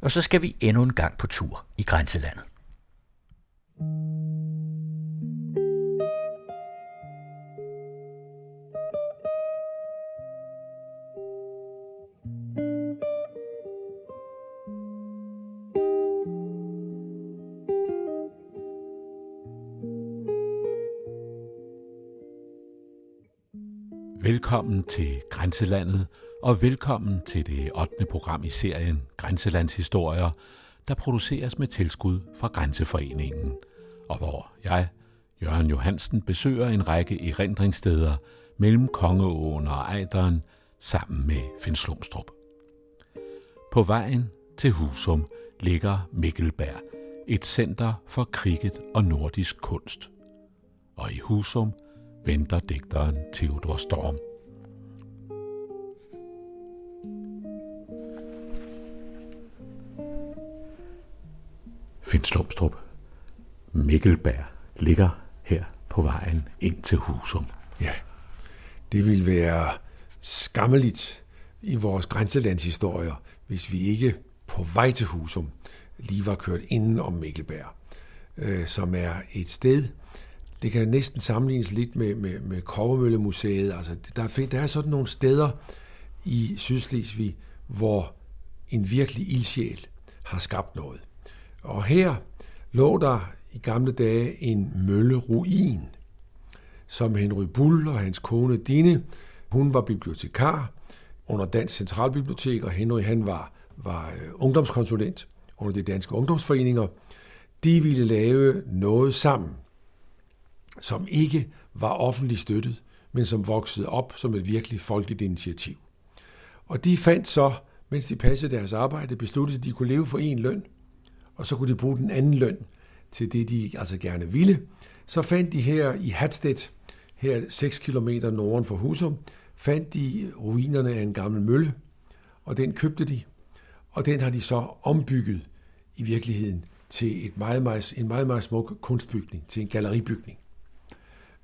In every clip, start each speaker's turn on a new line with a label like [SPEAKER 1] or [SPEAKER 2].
[SPEAKER 1] og så skal vi endnu en gang på tur i grænselandet.
[SPEAKER 2] Velkommen til Grænselandet, og velkommen til det 8. program i serien Grænselandshistorier, der produceres med tilskud fra Grænseforeningen, og hvor jeg, Jørgen Johansen, besøger en række erindringssteder mellem Kongeåen og Ejderen sammen med Finslumstrup. På vejen til Husum ligger Mikkelberg, et center for kriget og nordisk kunst. Og i Husum – venter digteren Theodor Storm. Finslumstrup. Mikkelberg ligger her på vejen ind til Husum.
[SPEAKER 3] Ja, det vil være skammeligt i vores grænselandshistorier, hvis vi ikke på vej til Husum lige var kørt inden om Mikkelberg, øh, som er et sted, det kan næsten sammenlignes lidt med, med, med Kovermøllemuseet. Altså, der, er, der er sådan nogle steder i Sydslesvig, hvor en virkelig ildsjæl har skabt noget. Og her lå der i gamle dage en mølleruin, som Henry Bull og hans kone Dine, hun var bibliotekar under Dansk Centralbibliotek, og Henry han var, var øh, ungdomskonsulent under de danske ungdomsforeninger. De ville lave noget sammen som ikke var offentligt støttet, men som voksede op som et virkelig folkeligt initiativ. Og de fandt så, mens de passede deres arbejde, besluttede, at de kunne leve for en løn, og så kunne de bruge den anden løn til det, de altså gerne ville. Så fandt de her i Hadstedt, her 6 km norden for Husum, fandt de ruinerne af en gammel mølle, og den købte de, og den har de så ombygget i virkeligheden til et meget, meget, en meget, meget smuk kunstbygning, til en galleribygning.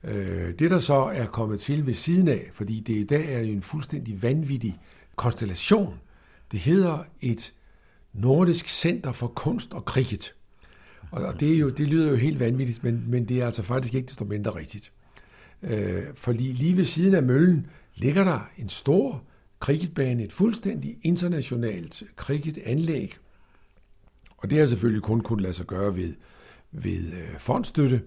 [SPEAKER 3] Øh, det, der så er kommet til ved siden af, fordi det i dag er en fuldstændig vanvittig konstellation, det hedder et nordisk center for kunst og cricket. Og det, er jo, det lyder jo helt vanvittigt, men, men det er altså faktisk ikke desto mindre rigtigt. Øh, fordi lige ved siden af møllen ligger der en stor cricketbane, et fuldstændig internationalt cricketanlæg. Og det har selvfølgelig kun kunnet lade sig gøre ved, ved øh, fondstøtte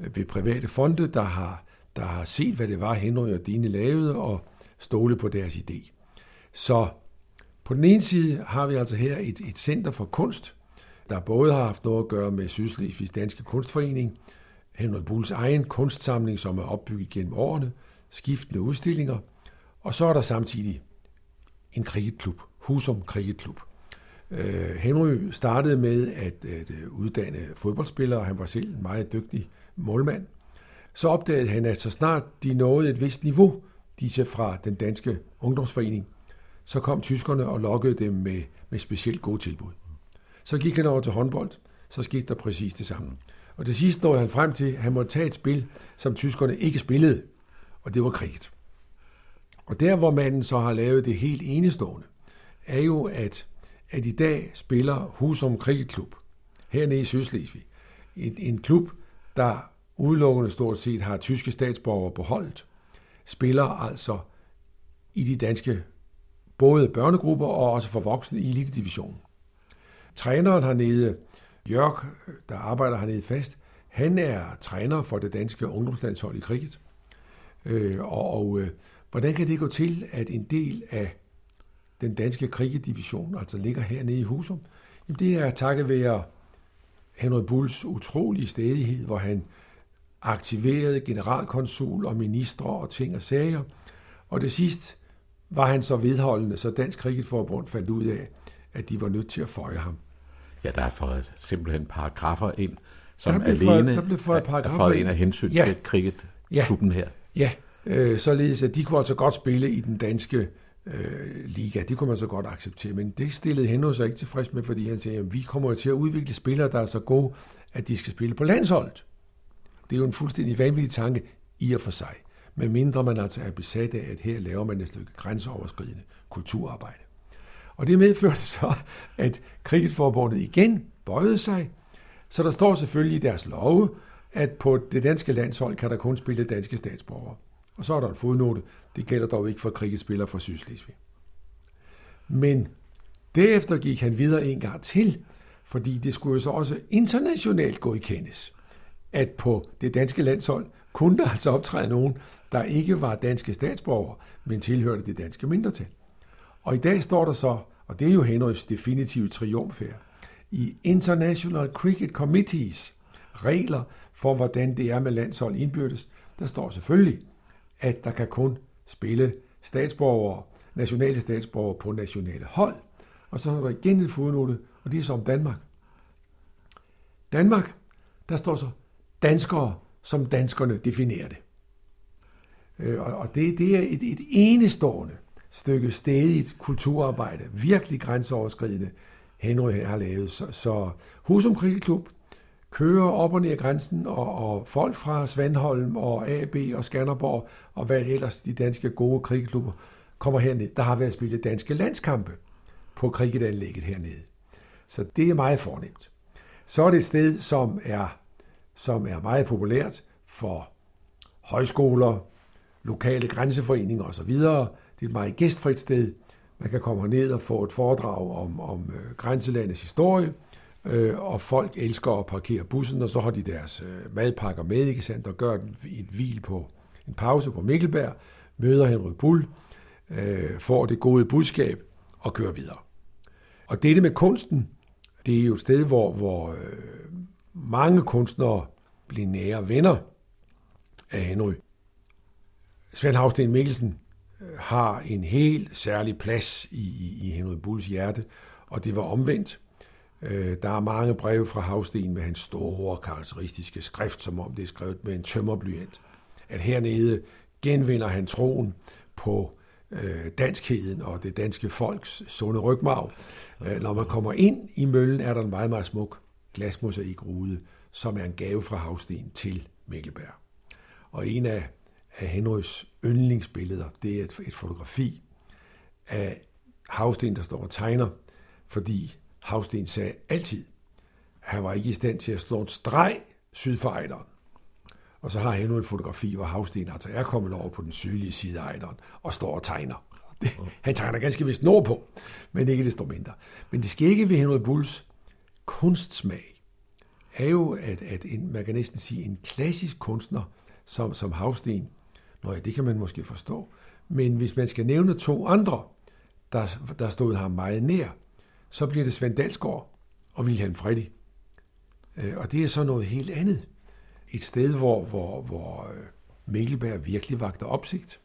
[SPEAKER 3] øh, ved private fonde, der har, der har set, hvad det var, Henry og Dine lavede, og stole på deres idé. Så på den ene side har vi altså her et, et center for kunst, der både har haft noget at gøre med Sydslesvigs Danske Kunstforening, Henry Bulls egen kunstsamling, som er opbygget gennem årene, skiftende udstillinger, og så er der samtidig en cricketklub, Husum Cricketklub. Øh, Henry startede med at, at øh, uddanne fodboldspillere, han var selv en meget dygtig målmand, så opdagede han, at så snart de nåede et vist niveau, disse fra den danske ungdomsforening, så kom tyskerne og lokkede dem med, med specielt gode tilbud. Så gik han over til håndbold, så skete der præcis det samme. Og det sidste nåede han frem til, at han måtte tage et spil, som tyskerne ikke spillede, og det var kriget. Og der, hvor manden så har lavet det helt enestående, er jo, at, at i dag spiller Husum Cricketklub hernede i Sydslesvig. En, en klub, der udelukkende stort set har tyske statsborgere på holdet, spiller altså i de danske både børnegrupper og også for voksne i elitedivisionen. Træneren hernede, Jørg, der arbejder hernede fast, han er træner for det danske ungdomslandshold i cricket. Øh, og, og øh, hvordan kan det gå til, at en del af den danske cricketdivision altså ligger hernede i Husum? Jamen det er takket være Henrik Bulls utrolige stedighed, hvor han aktiverede generalkonsul og ministre og ting og sager. Og det sidste var han så vedholdende, så Dansk Cricketforbund fandt ud af, at de var nødt til at føje ham.
[SPEAKER 2] Ja, der er fået simpelthen paragrafer ind, som der alene fået, der blev fået er fået ind af hensyn ja. til cricketklubben
[SPEAKER 3] ja.
[SPEAKER 2] her.
[SPEAKER 3] Ja, øh, således at de kunne altså godt spille i den danske øh, liga. Det kunne man så godt acceptere, men det stillede Henry sig ikke tilfreds med, fordi han sagde, at vi kommer til at udvikle spillere, der er så gode, at de skal spille på landsholdet. Det er jo en fuldstændig vanvittig tanke i og for sig, med mindre man altså er besat af, at her laver man et stykke grænseoverskridende kulturarbejde. Og det medførte så, at cricketforbundet igen bøjede sig. Så der står selvfølgelig i deres love, at på det danske landshold kan der kun spille danske statsborgere. Og så er der en fodnote. Det gælder dog ikke for cricketspillere fra Sydslesvig. Men derefter gik han videre en gang til, fordi det skulle jo så også internationalt godkendes, at på det danske landshold kunne der altså optræde nogen, der ikke var danske statsborgere, men tilhørte det danske mindretal. Og i dag står der så, og det er jo Henrys definitive triumf her, i International Cricket Committees regler for, hvordan det er med landshold indbyrdes, der står selvfølgelig, at der kan kun spille statsborgere, nationale statsborgere på nationale hold. Og så er der igen en fodnote, og det er så om Danmark. Danmark, der står så danskere, som danskerne definerer det. Øh, og det, det er et, et enestående stykke stedigt kulturarbejde, virkelig grænseoverskridende, Henry har lavet. Så, så Husum Krigeklub kører op og ned grænsen, og, og folk fra Svandholm og AB og Skanderborg og hvad ellers de danske gode krigeklubber kommer herned. Der har været spillet danske landskampe på cricketanlægget hernede. Så det er meget fornemt. Så er det et sted, som er, som er meget populært for højskoler, lokale grænseforeninger osv. Det er et meget gæstfrit sted. Man kan komme ned og få et foredrag om, om øh, grænselandets historie, øh, og folk elsker at parkere bussen, og så har de deres øh, madpakker med, ikke sandt, og gør et hvil på en pause på Mikkelberg, møder Henrik Bull, øh, får det gode budskab og kører videre. Og dette med kunsten, det er jo et sted, hvor, hvor øh, mange kunstnere bliver nære venner af Henry. Svend Havsten Mikkelsen øh, har en helt særlig plads i, i, i Henry Bulls hjerte, og det var omvendt. Øh, der er mange breve fra Havsten med hans store karakteristiske skrift, som om det er skrevet med en tømmerblyant. At hernede genvinder han troen på øh, danskheden og det danske folks sunde rygmarv. Øh, når man kommer ind i møllen, er der en meget, meget smuk glasmosaikrude, som er en gave fra Havsten til Mikkelberg. Og en af, af Henrys yndlingsbilleder, det er et, et fotografi af Havsten, der står og tegner, fordi Havsten sagde altid, at han var ikke i stand til at slå en streg syd for Ejderen. Og så har han nu et fotografi, hvor Havsten altså er kommet over på den sydlige side af Ejderen og står og tegner. Det, han tegner ganske vist nordpå, men ikke desto mindre. Men det skægge ved Henry Bulls kunstsmag er jo, at, at en, man kan næsten sige, en klassisk kunstner som, som Havsten, Nå ja, det kan man måske forstå, men hvis man skal nævne to andre, der, der stod ham meget nær, så bliver det Svend Dalsgaard og Wilhelm Freddy. Øh, og det er så noget helt andet. Et sted, hvor, hvor, hvor øh, Mikkelberg virkelig vagter opsigt,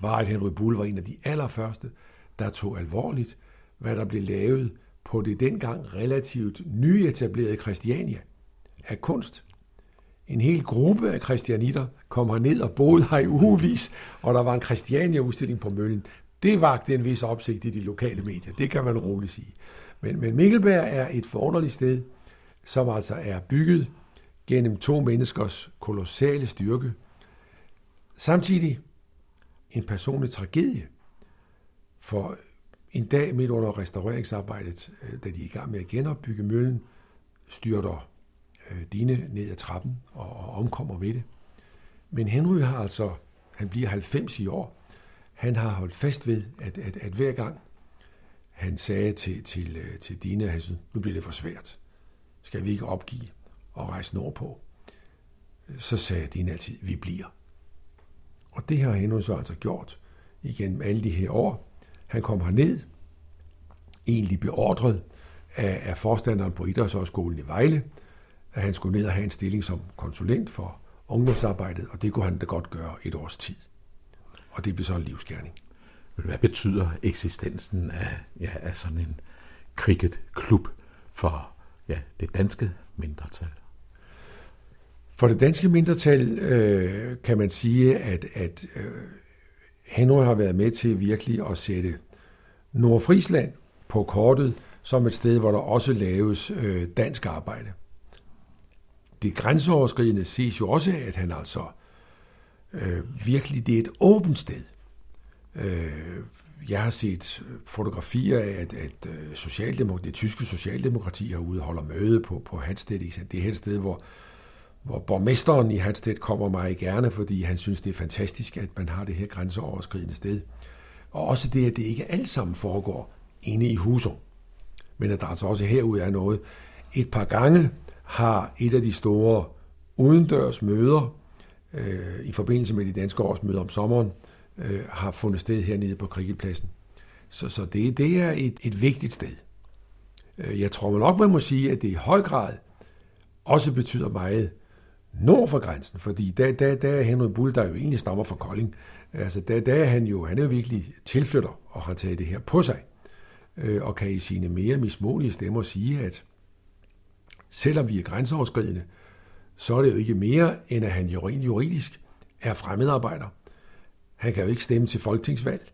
[SPEAKER 3] var, at Henry Bull var en af de allerførste, der tog alvorligt, hvad der blev lavet på det dengang relativt nyetablerede Christiania af kunst. En hel gruppe af kristianitter kom ned og boede her i ugevis, og der var en Christiania-udstilling på Møllen. Det vagte en vis opsigt i de lokale medier, det kan man roligt sige. Men, men Mikkelberg er et forunderligt sted, som altså er bygget gennem to menneskers kolossale styrke. Samtidig en personlig tragedie, for en dag midt under restaureringsarbejdet, øh, da de er i gang med at genopbygge møllen, styrter Øh, Dine ned ad trappen og, og omkommer ved det. Men Henry har altså, han bliver 90 i år, han har holdt fast ved, at, at, at hver gang han sagde til, til, øh, til Dina, at nu bliver det for svært. Skal vi ikke opgive og rejse nordpå? Så sagde Dina altid, vi bliver. Og det har Henry så altså gjort igennem alle de her år. Han kom herned, egentlig beordret af, af forstanderen på Idrætshøjskolen i Vejle, at han skulle ned og have en stilling som konsulent for ungdomsarbejdet, og det kunne han da godt gøre et års tid og det blev så en livsgerning.
[SPEAKER 2] Hvad betyder eksistensen af, ja, af sådan en cricketklub for ja, det danske mindretal?
[SPEAKER 3] For det danske mindretal øh, kan man sige, at, at øh, Henry har været med til virkelig at sætte Nordfrisland på kortet som et sted, hvor der også laves øh, dansk arbejde. Det grænseoverskridende ses jo også af, at han altså øh, virkelig, det er et åbent sted. Øh, jeg har set fotografier af, at, at øh, socialdemok- det tyske socialdemokrati herude holder møde på, på Hanstedt. Det er et sted, hvor, hvor borgmesteren i Hansted kommer mig gerne, fordi han synes, det er fantastisk, at man har det her grænseoverskridende sted. Og også det, at det ikke alt sammen foregår inde i huset, men at der altså også herude er noget. Et par gange har et af de store udendørs møder øh, i forbindelse med de danske årsmøder om sommeren, øh, har fundet sted hernede på cricketpladsen. Så, så det, det er et, et vigtigt sted. Øh, jeg tror man nok, man må sige, at det i høj grad også betyder meget nord for grænsen, fordi der, der, der er Henry Bull, der jo egentlig stammer fra Kolding, altså der, der er han jo, han er jo virkelig tilflytter og har taget det her på sig, øh, og kan i sine mere mismodige stemmer sige, at selvom vi er grænseoverskridende, så er det jo ikke mere, end at han jo rent juridisk er fremmedarbejder. Han kan jo ikke stemme til folketingsvalg,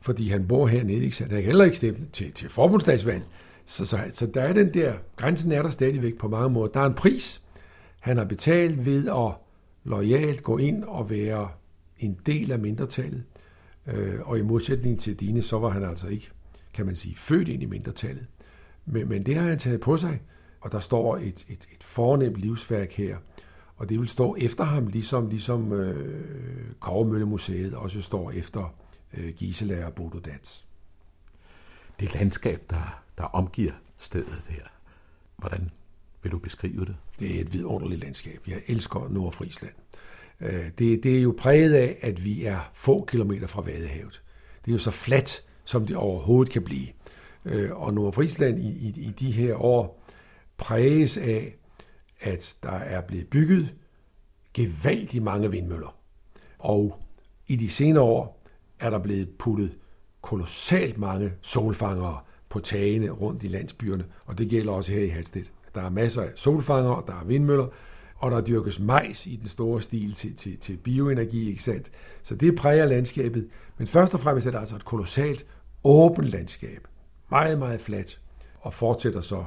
[SPEAKER 3] fordi han bor hernede, ikke? han kan heller ikke stemme til, til forbundsdagsvalg. Så, så, så der er den der, grænsen er der stadigvæk på mange måder. Der er en pris, han har betalt ved at lojalt gå ind og være en del af mindretallet. Øh, og i modsætning til dine, så var han altså ikke, kan man sige, født ind i mindretallet. Men, men det har han taget på sig, og der står et, et, et fornemt livsværk her, og det vil stå efter ham, ligesom, ligesom øh, Kovmøllemuseet også står efter øh, Gisela og Bodo Dats.
[SPEAKER 2] Det landskab, der, der omgiver stedet her, hvordan vil du beskrive det?
[SPEAKER 3] Det er et vidunderligt landskab. Jeg elsker Nordfrisland. Øh, det, det er jo præget af, at vi er få kilometer fra Vadehavet. Det er jo så fladt, som det overhovedet kan blive. Øh, og Nordfrisland i, i, i de her år præges af, at der er blevet bygget gevaldigt mange vindmøller. Og i de senere år er der blevet puttet kolossalt mange solfangere på tagene rundt i landsbyerne, og det gælder også her i Halstedt. Der er masser af solfangere, der er vindmøller, og der dyrkes majs i den store stil til, til, til bioenergi, ikke sandt? Så det præger landskabet. Men først og fremmest er det altså et kolossalt åbent landskab. Meget, meget fladt, og fortsætter så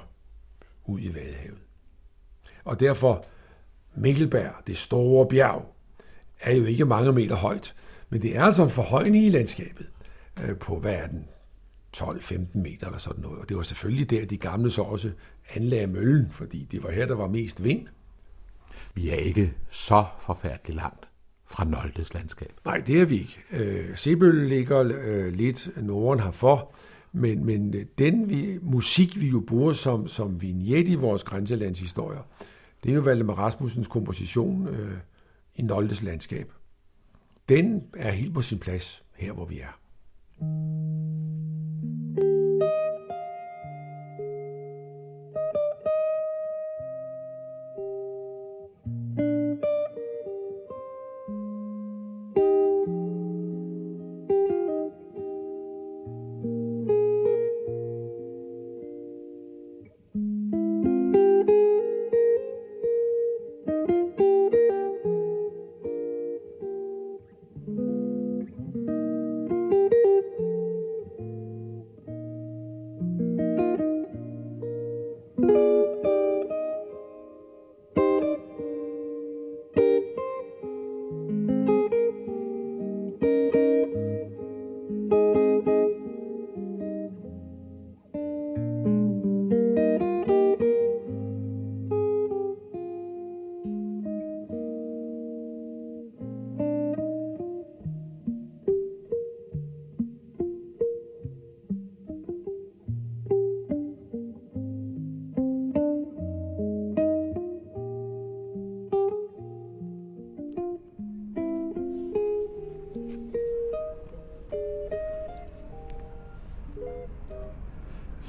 [SPEAKER 3] ud i Vadehavet. Og derfor, Mikkelberg, det store bjerg, er jo ikke mange meter højt, men det er altså en forhøjning i landskabet øh, på, hvad er den, 12-15 meter eller sådan noget. Og det var selvfølgelig der, de gamle så også anlagde møllen, fordi det var her, der var mest vind.
[SPEAKER 2] Vi er ikke så forfærdeligt langt fra Noldes landskab.
[SPEAKER 3] Nej, det er vi ikke. Øh, Sebøl ligger øh, lidt norden herfor, men, men øh, den vi, musik, vi jo bruger som, som vignette i vores grænselandshistorier, det er jo Valdemar Rasmussens komposition øh, i Noldes landskab. Den er helt på sin plads her, hvor vi er.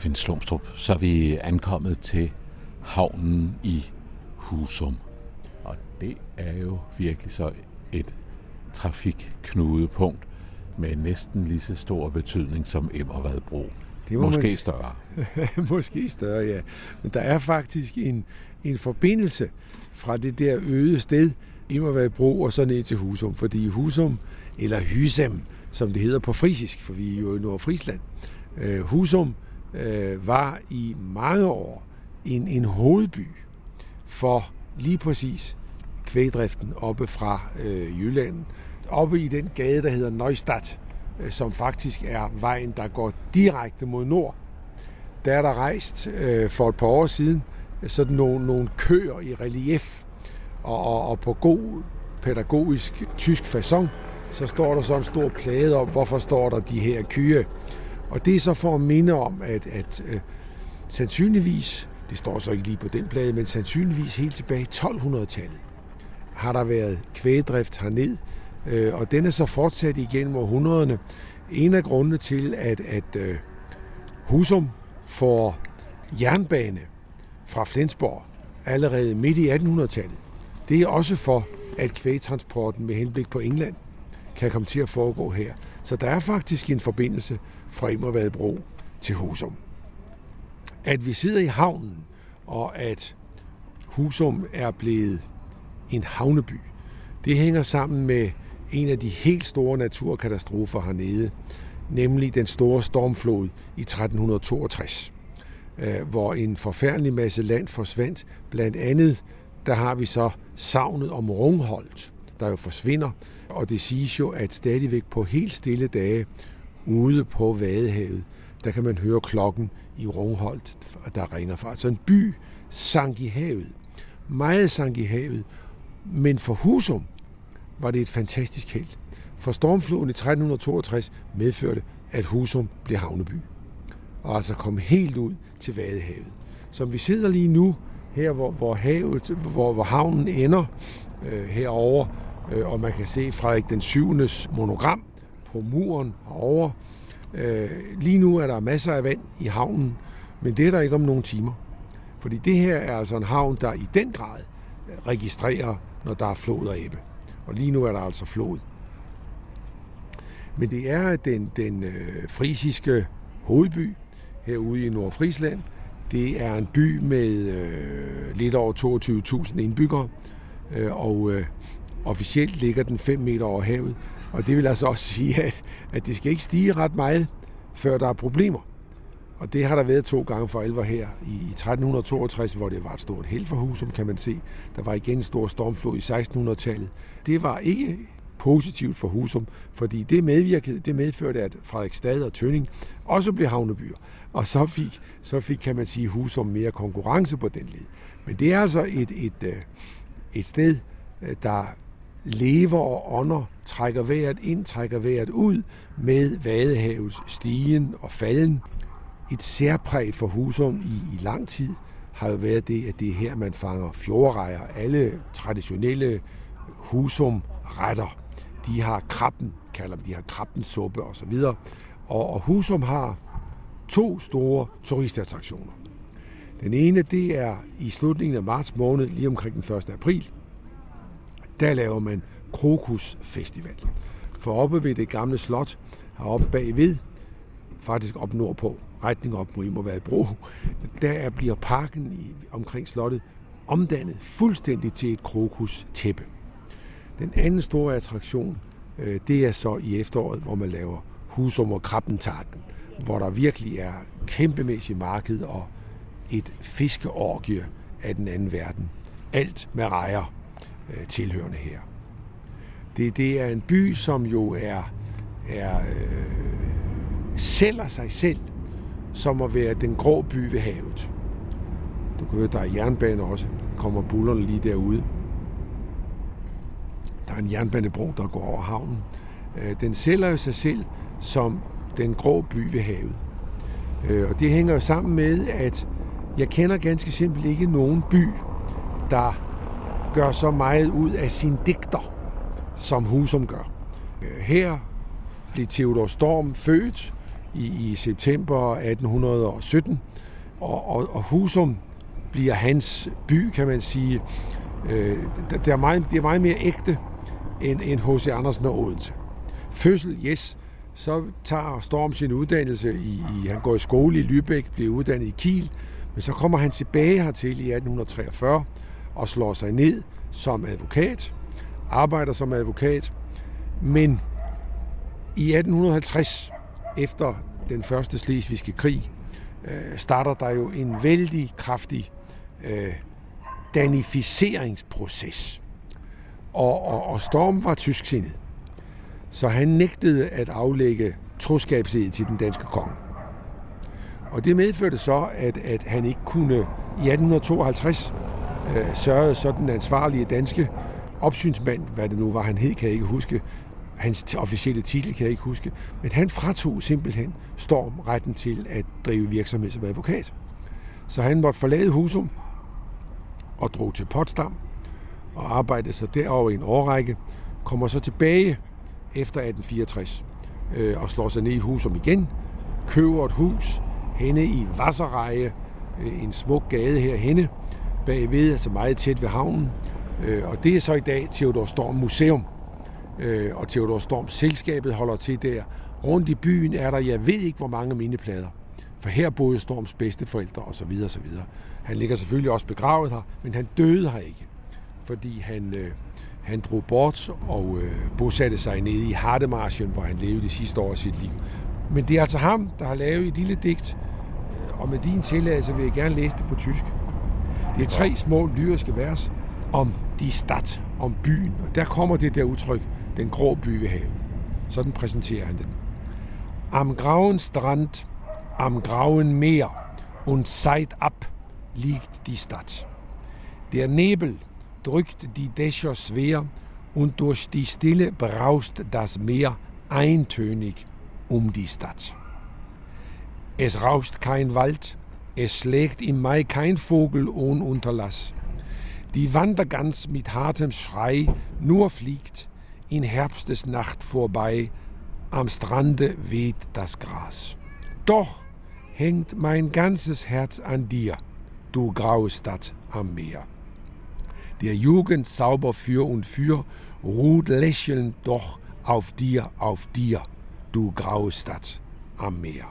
[SPEAKER 2] Finn Slumstrup, så er vi ankommet til havnen i Husum. Og det er jo virkelig så et trafikknudepunkt med næsten lige så stor betydning som Emmervadbro. Det Måske man... større.
[SPEAKER 3] Måske større, ja. Men der er faktisk en, en forbindelse fra det der øde sted, Immervadbro, og så ned til Husum. Fordi Husum, eller Hysem, som det hedder på frisisk, for vi er jo i Nordfrisland, øh, Husum øh, var i mange år en, en hovedby for lige præcis kvægdriften oppe fra øh, Jylland. Oppe i den gade, der hedder Neustadt, øh, som faktisk er vejen, der går direkte mod nord. Der er der rejst øh, for et par år siden sådan nogle, nogle køer i relief, og, og, og på god pædagogisk tysk façon, så står der så en stor plade om, hvorfor står der de her køer. Og det er så for at minde om, at, at øh, sandsynligvis, det står så ikke lige på den plade, men sandsynligvis helt tilbage i 1200-tallet, har der været kvægedrift herned, øh, og den er så fortsat igennem århundrederne. En af grundene til, at, at øh, Husum får jernbane fra Flensborg allerede midt i 1800-tallet, det er også for, at kvægtransporten med henblik på England kan komme til at foregå her. Så der er faktisk en forbindelse fra Immervadbro til Husum. At vi sidder i havnen, og at Husum er blevet en havneby, det hænger sammen med en af de helt store naturkatastrofer hernede, nemlig den store stormflod i 1362, øh, hvor en forfærdelig masse land forsvandt. Blandt andet, der har vi så savnet om Rungholt, der jo forsvinder, og det siges jo, at stadigvæk på helt stille dage ude på Vadehavet, der kan man høre klokken i Rungholt, der ringer fra. Så en by sank i havet. Meget sank i havet. Men for Husum var det et fantastisk held. For stormfloden i 1362 medførte, at Husum blev havneby. Og altså kom helt ud til Vadehavet. Som vi sidder lige nu, her hvor, hvor, havet, hvor, hvor havnen ender øh, herover øh, og man kan se Frederik den 7. monogram på muren herovre. Øh, lige nu er der masser af vand i havnen, men det er der ikke om nogle timer. Fordi det her er altså en havn, der i den grad registrerer, når der er flod og ebbe. Og lige nu er der altså flod. Men det er den, den øh, frisiske hovedby herude i Nordfrisland. Det er en by med øh, lidt over 22.000 indbyggere, øh, og øh, officielt ligger den 5 meter over havet. Og det vil altså også sige, at, at det skal ikke stige ret meget, før der er problemer. Og det har der været to gange for alvor her. I 1362, hvor det var et stort held for Husum, kan man se. Der var igen en stor stormflod i 1600-tallet. Det var ikke positivt for Husum, fordi det medvirkede, det medførte, at Frederiksstad og Tønning også blev havnebyer. Og så fik, så fik, kan man sige, Husum mere konkurrence på den led. Men det er altså et, et, øh, et sted, øh, der lever og ånder, trækker vejret ind, trækker vejret ud med Vadehavets stigen og falden. Et særpræg for Husum i, i lang tid har jo været det, at det er her, man fanger fjordrejer. Alle traditionelle Husum-retter, de har krabben, kalder de har krabbensuppe osv. Og, og Husum har to store turistattraktioner. Den ene, det er i slutningen af marts måned, lige omkring den 1. april, der laver man Krokus Festival. For oppe ved det gamle slot, heroppe bagved, faktisk op nordpå, retning op mod bro, der bliver parken i, omkring slottet omdannet fuldstændig til et krokus-tæppe. Den anden store attraktion, øh, det er så i efteråret, hvor man laver Husum og Krabbentarten, hvor der virkelig er kæmpemæssigt marked og et fiskeorgie af den anden verden. Alt med rejer øh, tilhørende her. Det, det er en by, som jo er, er øh, sælger sig selv som at være den grå by ved havet. Du kan høre, der er jernbane også. Kommer bullerne lige derude. Der er en jernbanebro, der går over havnen. Øh, den sælger jo sig selv som den grå by ved havet. Øh, og det hænger jo sammen med, at jeg kender ganske simpelt ikke nogen by, der gør så meget ud af sin digter, som Husum gør. Øh, her blev Theodor Storm født i, i september 1817, og, og, og Husum bliver hans by, kan man sige. Øh, det, er meget, det er meget mere ægte end, end H.C. Andersen og Odense. Fødsel, yes, så tager Storm sin uddannelse i, i han går i skole i Lübeck, bliver uddannet i Kiel, men så kommer han tilbage hertil i 1843 og slår sig ned som advokat, arbejder som advokat, men i 1850, efter den første slesvigske krig, øh, starter der jo en vældig kraftig øh, danificeringsproces. Og, og, og Storm var tysksindet. Så han nægtede at aflægge troskabsed til den danske konge. Og det medførte så, at, at han ikke kunne i 1852 øh, sørgede sådan den ansvarlige danske opsynsmand, hvad det nu var, han hed, kan jeg ikke huske, hans officielle titel kan jeg ikke huske, men han fratog simpelthen Storm retten til at drive virksomhed som advokat. Så han måtte forlade Husum og drog til Potsdam og arbejdede sig derover i en årrække, kommer så tilbage efter 1864 øh, og slår sig ned i Husum igen, køber et hus henne i Vassereje, øh, en smuk gade her henne, bagved, altså meget tæt ved havnen. Øh, og det er så i dag Theodor Storm Museum. Øh, og Theodor Storm selskabet holder til der. Rundt i byen er der, jeg ved ikke hvor mange mindeplader. For her boede Storms bedsteforældre osv. osv. Han ligger selvfølgelig også begravet her, men han døde her ikke. Fordi han, øh, han drog bort og øh, bosatte sig nede i Hardemarschen, hvor han levede de sidste år af sit liv. Men det er altså ham, der har lavet et lille digt, og med din tilladelse vil jeg gerne læse det på tysk. Det er tre små lyriske vers om de stat, om byen. Og der kommer det der udtryk, den grå by ved havet. Sådan præsenterer han den. Am grauen Strand, am grauen Meer und seit ab liegt die Stadt. Der Nebel drückt die Dächer schwer und durch die Stille braust das Meer eintönig um die Stadt. Es rauscht kein Wald, es schlägt im Mai kein Vogel ohne Unterlass. Die Wandergans mit hartem Schrei nur fliegt in Herbstes Nacht vorbei, am Strande weht das Gras. Doch hängt mein ganzes Herz an dir, du graue Stadt am Meer. Der Jugend Zauber für und für ruht lächelnd doch auf dir, auf dir, du graue Stadt am Meer.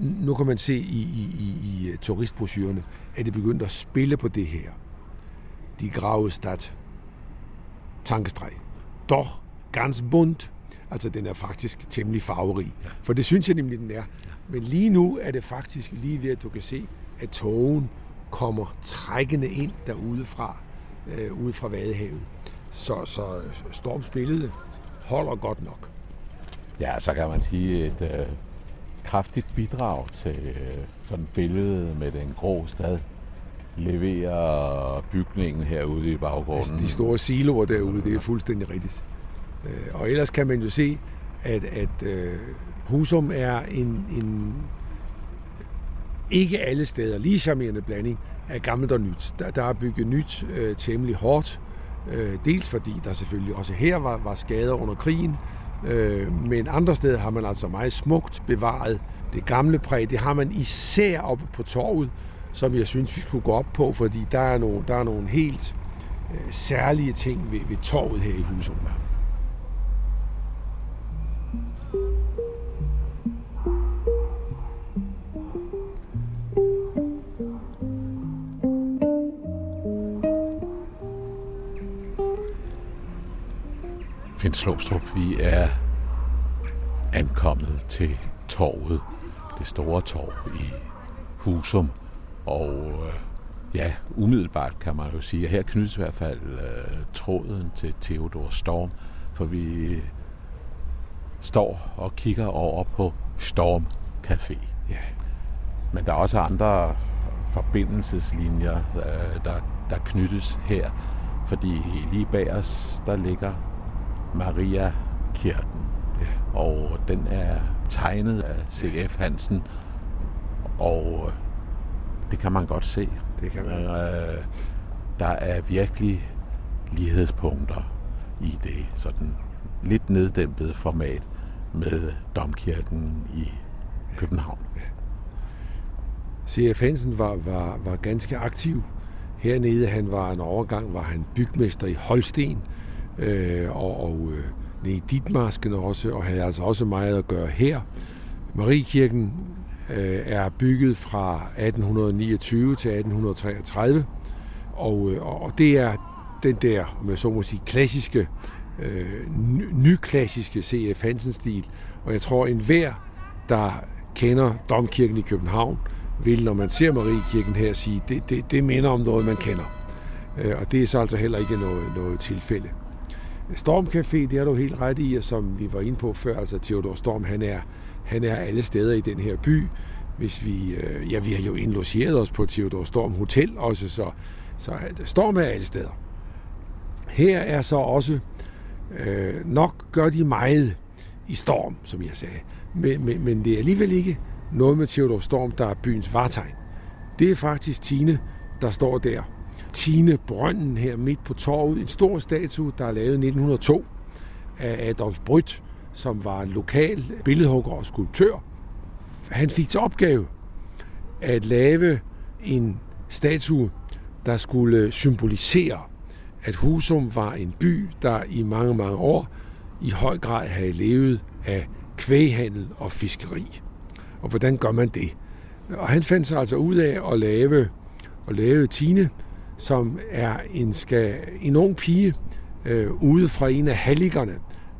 [SPEAKER 3] Nu kan man se i, i, i, i turistbrochurerne, at det begyndt at spille på det her. De graue Stadt. Tankestreg. Doch ganz bunt. Altså, den er faktisk temmelig farverig. For det synes jeg nemlig, den er. Men lige nu er det faktisk lige ved, at du kan se, at togen kommer trækkende ind derude fra, øh, ude fra Vadehavet. Så, så Storms billede holder godt nok.
[SPEAKER 2] Ja, så kan man sige et øh, kraftigt bidrag til øh, sådan et billede med den grå stad leverer bygningen herude i baggrunden.
[SPEAKER 3] De store siloer derude, det er fuldstændig rigtigt. Øh, og ellers kan man jo se, at, at øh, Husum er en, en ikke alle steder lige charmerende blanding af gammelt og nyt. Der, der er bygget nyt øh, temmelig hårdt, øh, dels fordi der selvfølgelig også her var, var skader under krigen, øh, men andre steder har man altså meget smukt bevaret det gamle præg. Det har man især oppe på torvet, som jeg synes, vi skulle gå op på, fordi der er nogle, der er nogle helt øh, særlige ting ved, ved torvet her i Husum.
[SPEAKER 2] Finn Slåstrup, vi er ankommet til torvet, det store torv i Husum. Og øh, ja, umiddelbart kan man jo sige, at her knyttes i hvert fald øh, tråden til Theodor Storm, for vi står og kigger over på Storm Café. Ja. Men der er også andre forbindelseslinjer, øh, der, der knyttes her, fordi lige bag os, der ligger Maria Kirken. Ja. Og den er tegnet af C.F. Hansen, og det kan man godt se.
[SPEAKER 3] Det kan man.
[SPEAKER 2] Øh, der er virkelig lighedspunkter i det sådan lidt neddæmpede format med Domkirken i København.
[SPEAKER 3] C.F. Hansen var, var, var ganske aktiv hernede. Han var en overgang var han bygmester i Holsten, øh, og, og øh, nede i Ditmarsken også, og havde altså også meget at gøre her. Mariekirken øh, er bygget fra 1829 til 1833, og, øh, og det er den der, om jeg så må sige, klassiske, øh, nyklassiske C.F. Hansen-stil, og jeg tror, en hver, der kender Domkirken i København, vil, når man ser Mariekirken her, sige, det, det, det minder om noget, man kender. Øh, og det er så altså heller ikke noget, noget tilfælde. Stormcafé, det er du helt ret i, og som vi var inde på før, altså Theodor Storm, han er, han er alle steder i den her by. Hvis vi, øh, ja, vi har jo indlogeret os på Theodor Storm Hotel også, så, så Storm er alle steder. Her er så også, øh, nok gør de meget i Storm, som jeg sagde, men, men, men det er alligevel ikke noget med Theodor Storm, der er byens vartegn. Det er faktisk Tine, der står der. Tine Brønden her midt på torvet. En stor statue, der er lavet i 1902 af Adolf Brødt, som var en lokal billedhugger og skulptør. Han fik til opgave at lave en statue, der skulle symbolisere, at Husum var en by, der i mange, mange år i høj grad havde levet af kvæghandel og fiskeri. Og hvordan gør man det? Og han fandt sig altså ud af at lave, at lave Tine, som er en, skal, en ung pige øh, ude fra en af halligerne,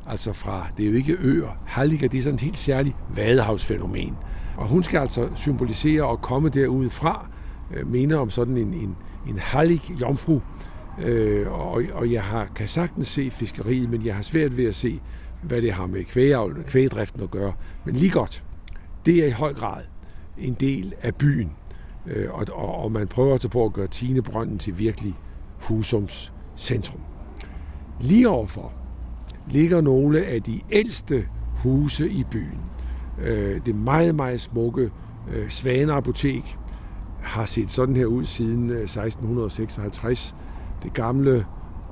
[SPEAKER 3] altså fra, det er jo ikke øer, halliger, det er sådan et helt særligt vadehavsfænomen. Og hun skal altså symbolisere og komme derude fra, øh, mener om sådan en, en, en hallig jomfru, øh, og, og jeg har, kan sagtens se fiskeriet, men jeg har svært ved at se, hvad det har med kvægavl, kvægdriften at gøre. Men lige godt, det er i høj grad en del af byen. Øh, og, og, og man prøver altså på at gøre Tinebrønden til virkelig Husums centrum. Lige overfor ligger nogle af de ældste huse i byen. Øh, det meget, meget smukke øh, Svane Apotek har set sådan her ud siden øh, 1656. Det gamle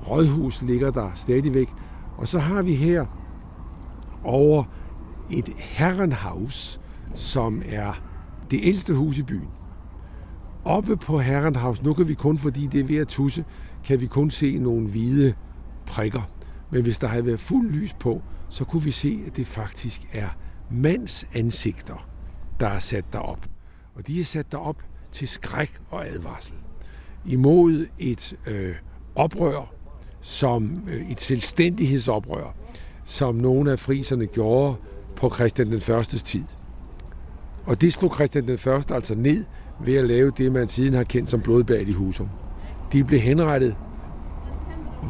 [SPEAKER 3] rådhus ligger der stadigvæk. Og så har vi her over et herrenhaus, som er det ældste hus i byen. Oppe på Herrenhaus, nu kan vi kun, fordi det er ved at tusse, kan vi kun se nogle hvide prikker. Men hvis der havde været fuld lys på, så kunne vi se, at det faktisk er mands ansigter, der er sat derop. Og de er sat derop til skræk og advarsel. Imod et øh, oprør, som øh, et selvstændighedsoprør, som nogle af friserne gjorde på Christian den Førstes tid. Og det slog Christian den Første altså ned ved at lave det, man siden har kendt som blodbad i Husum. De blev henrettet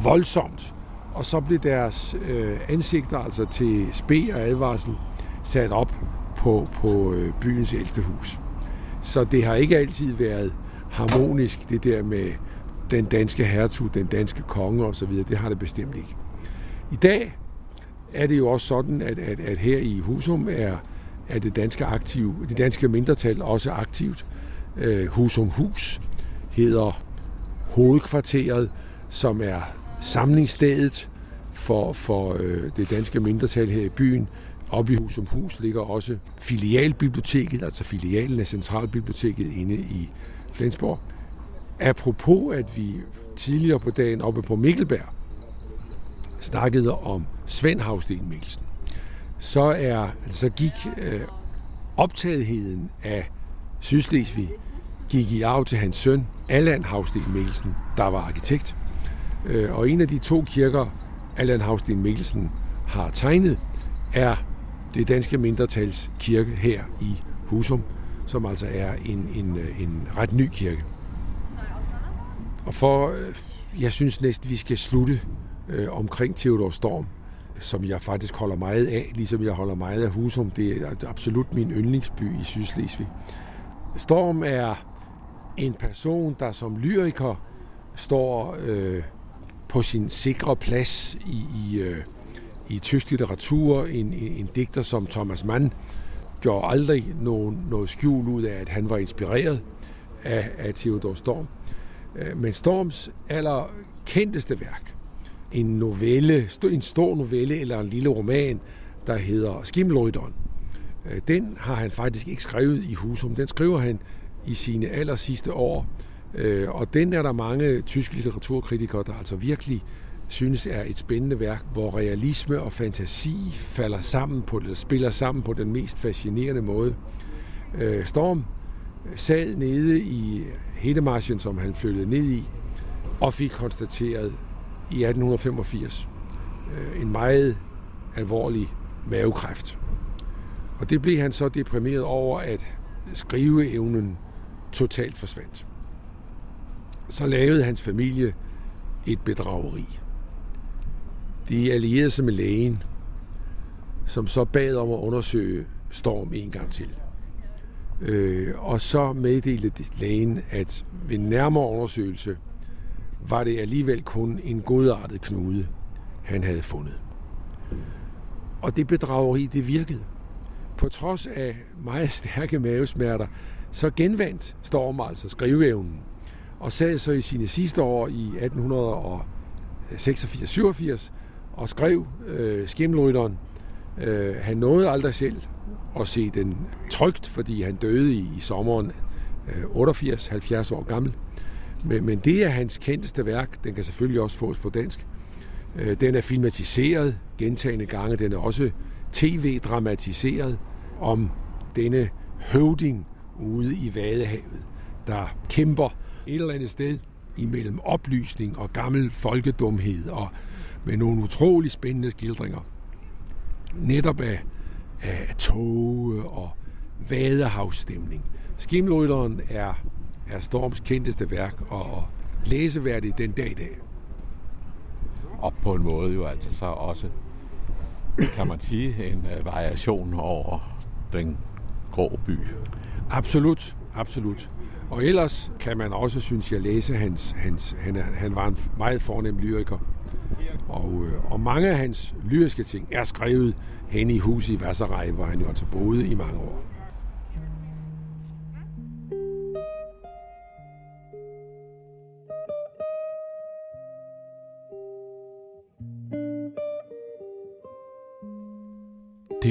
[SPEAKER 3] voldsomt, og så blev deres øh, ansigter altså til spe og advarsel sat op på, på øh, byens ældste hus. Så det har ikke altid været harmonisk, det der med den danske hertug, den danske konge osv. Det har det bestemt ikke. I dag er det jo også sådan, at, at, at her i Husum er, er det danske aktiv, det danske mindretal også aktivt. Øh, Husum Hus hedder hovedkvarteret, som er samlingsstedet for, for øh, det danske mindretal her i byen. Oppe i Husum Hus ligger også filialbiblioteket, altså filialen af Centralbiblioteket inde i Flensborg. Apropos, at vi tidligere på dagen oppe på Mikkelberg snakkede om Svend Havsten Mikkelsen, så, er, så gik øh, optagetheden af Sydslesvig gik i arv til hans søn, Allan Havsten Mikkelsen, der var arkitekt. Øh, og en af de to kirker, Allan Havsten Mikkelsen har tegnet, er det danske mindretals kirke her i Husum, som altså er en, en, øh, en ret ny kirke. Og for, øh, jeg synes næsten, vi skal slutte øh, omkring Theodor Storm, som jeg faktisk holder meget af, ligesom jeg holder meget af Husum. Det er absolut min yndlingsby i Sydslesvig. Storm er en person, der som lyriker står øh, på sin sikre plads i, i, øh, i tysk litteratur. En, en, en digter som Thomas Mann gjorde aldrig nogen, noget skjul ud af, at han var inspireret af, af Theodor Storm. Øh, men Storms aller kendteste værk, en novelle, en stor novelle eller en lille roman, der hedder Skimmelrytteren, Øh, den har han faktisk ikke skrevet i Husum. Den skriver han i sine aller sidste år. Øh, og den er der mange tyske litteraturkritikere, der altså virkelig synes er et spændende værk, hvor realisme og fantasi falder sammen på det, spiller sammen på den mest fascinerende måde. Øh, Storm sad nede i Hedemarschen, som han flyttede ned i, og fik konstateret i 1885 en meget alvorlig mavekræft. Og det blev han så deprimeret over, at skriveevnen totalt forsvandt. Så lavede hans familie et bedrageri. De allierede sig med lægen, som så bad om at undersøge Storm en gang til. Øh, og så meddelte lægen, at ved nærmere undersøgelse var det alligevel kun en godartet knude, han havde fundet. Og det bedrageri, det virkede. På trods af meget stærke mavesmerter, så genvandt Storm altså skriveevnen, og sad så i sine sidste år i 1886-87 og skrev øh, Skimmelrytteren. Øh, han nåede aldrig selv at se den trygt, fordi han døde i, i sommeren øh, 88, 70 år gammel. Men, men det er hans kendteste værk. Den kan selvfølgelig også fås på dansk. Øh, den er filmatiseret gentagende gange. Den er også tv-dramatiseret om denne høvding ude i Vadehavet, der kæmper et eller andet sted imellem oplysning og gammel folkedumhed og med nogle utrolig spændende skildringer. Netop af, af tåge og vadehavsstemning. Skimlrytteren er, er Storms kendteste værk og læseværdig den dag i dag.
[SPEAKER 2] Og på en måde jo altså så også, kan man sige, en øh, variation over den grå by.
[SPEAKER 3] Absolut, absolut. Og ellers kan man også, synes jeg, læse hans... hans han, er, han var en meget fornem lyriker. Og, øh, og mange af hans lyriske ting er skrevet hen i huset i Vasserej, hvor han jo altså boede i mange år.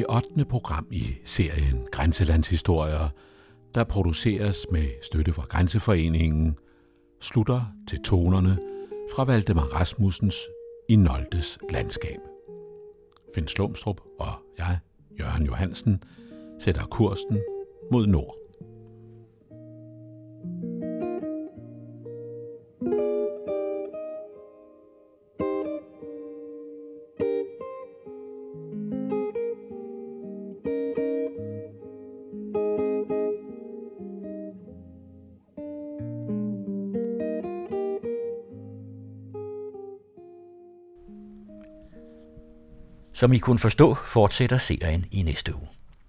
[SPEAKER 2] Det 8. program i serien Grænselandshistorier der produceres med støtte fra Grænseforeningen, slutter til tonerne fra Valdemar Rasmussens I Noldes landskab. Finn Slumstrup og jeg, Jørgen Johansen, sætter kursen mod nord.
[SPEAKER 1] Som I kunne forstå, fortsætter serien i næste uge.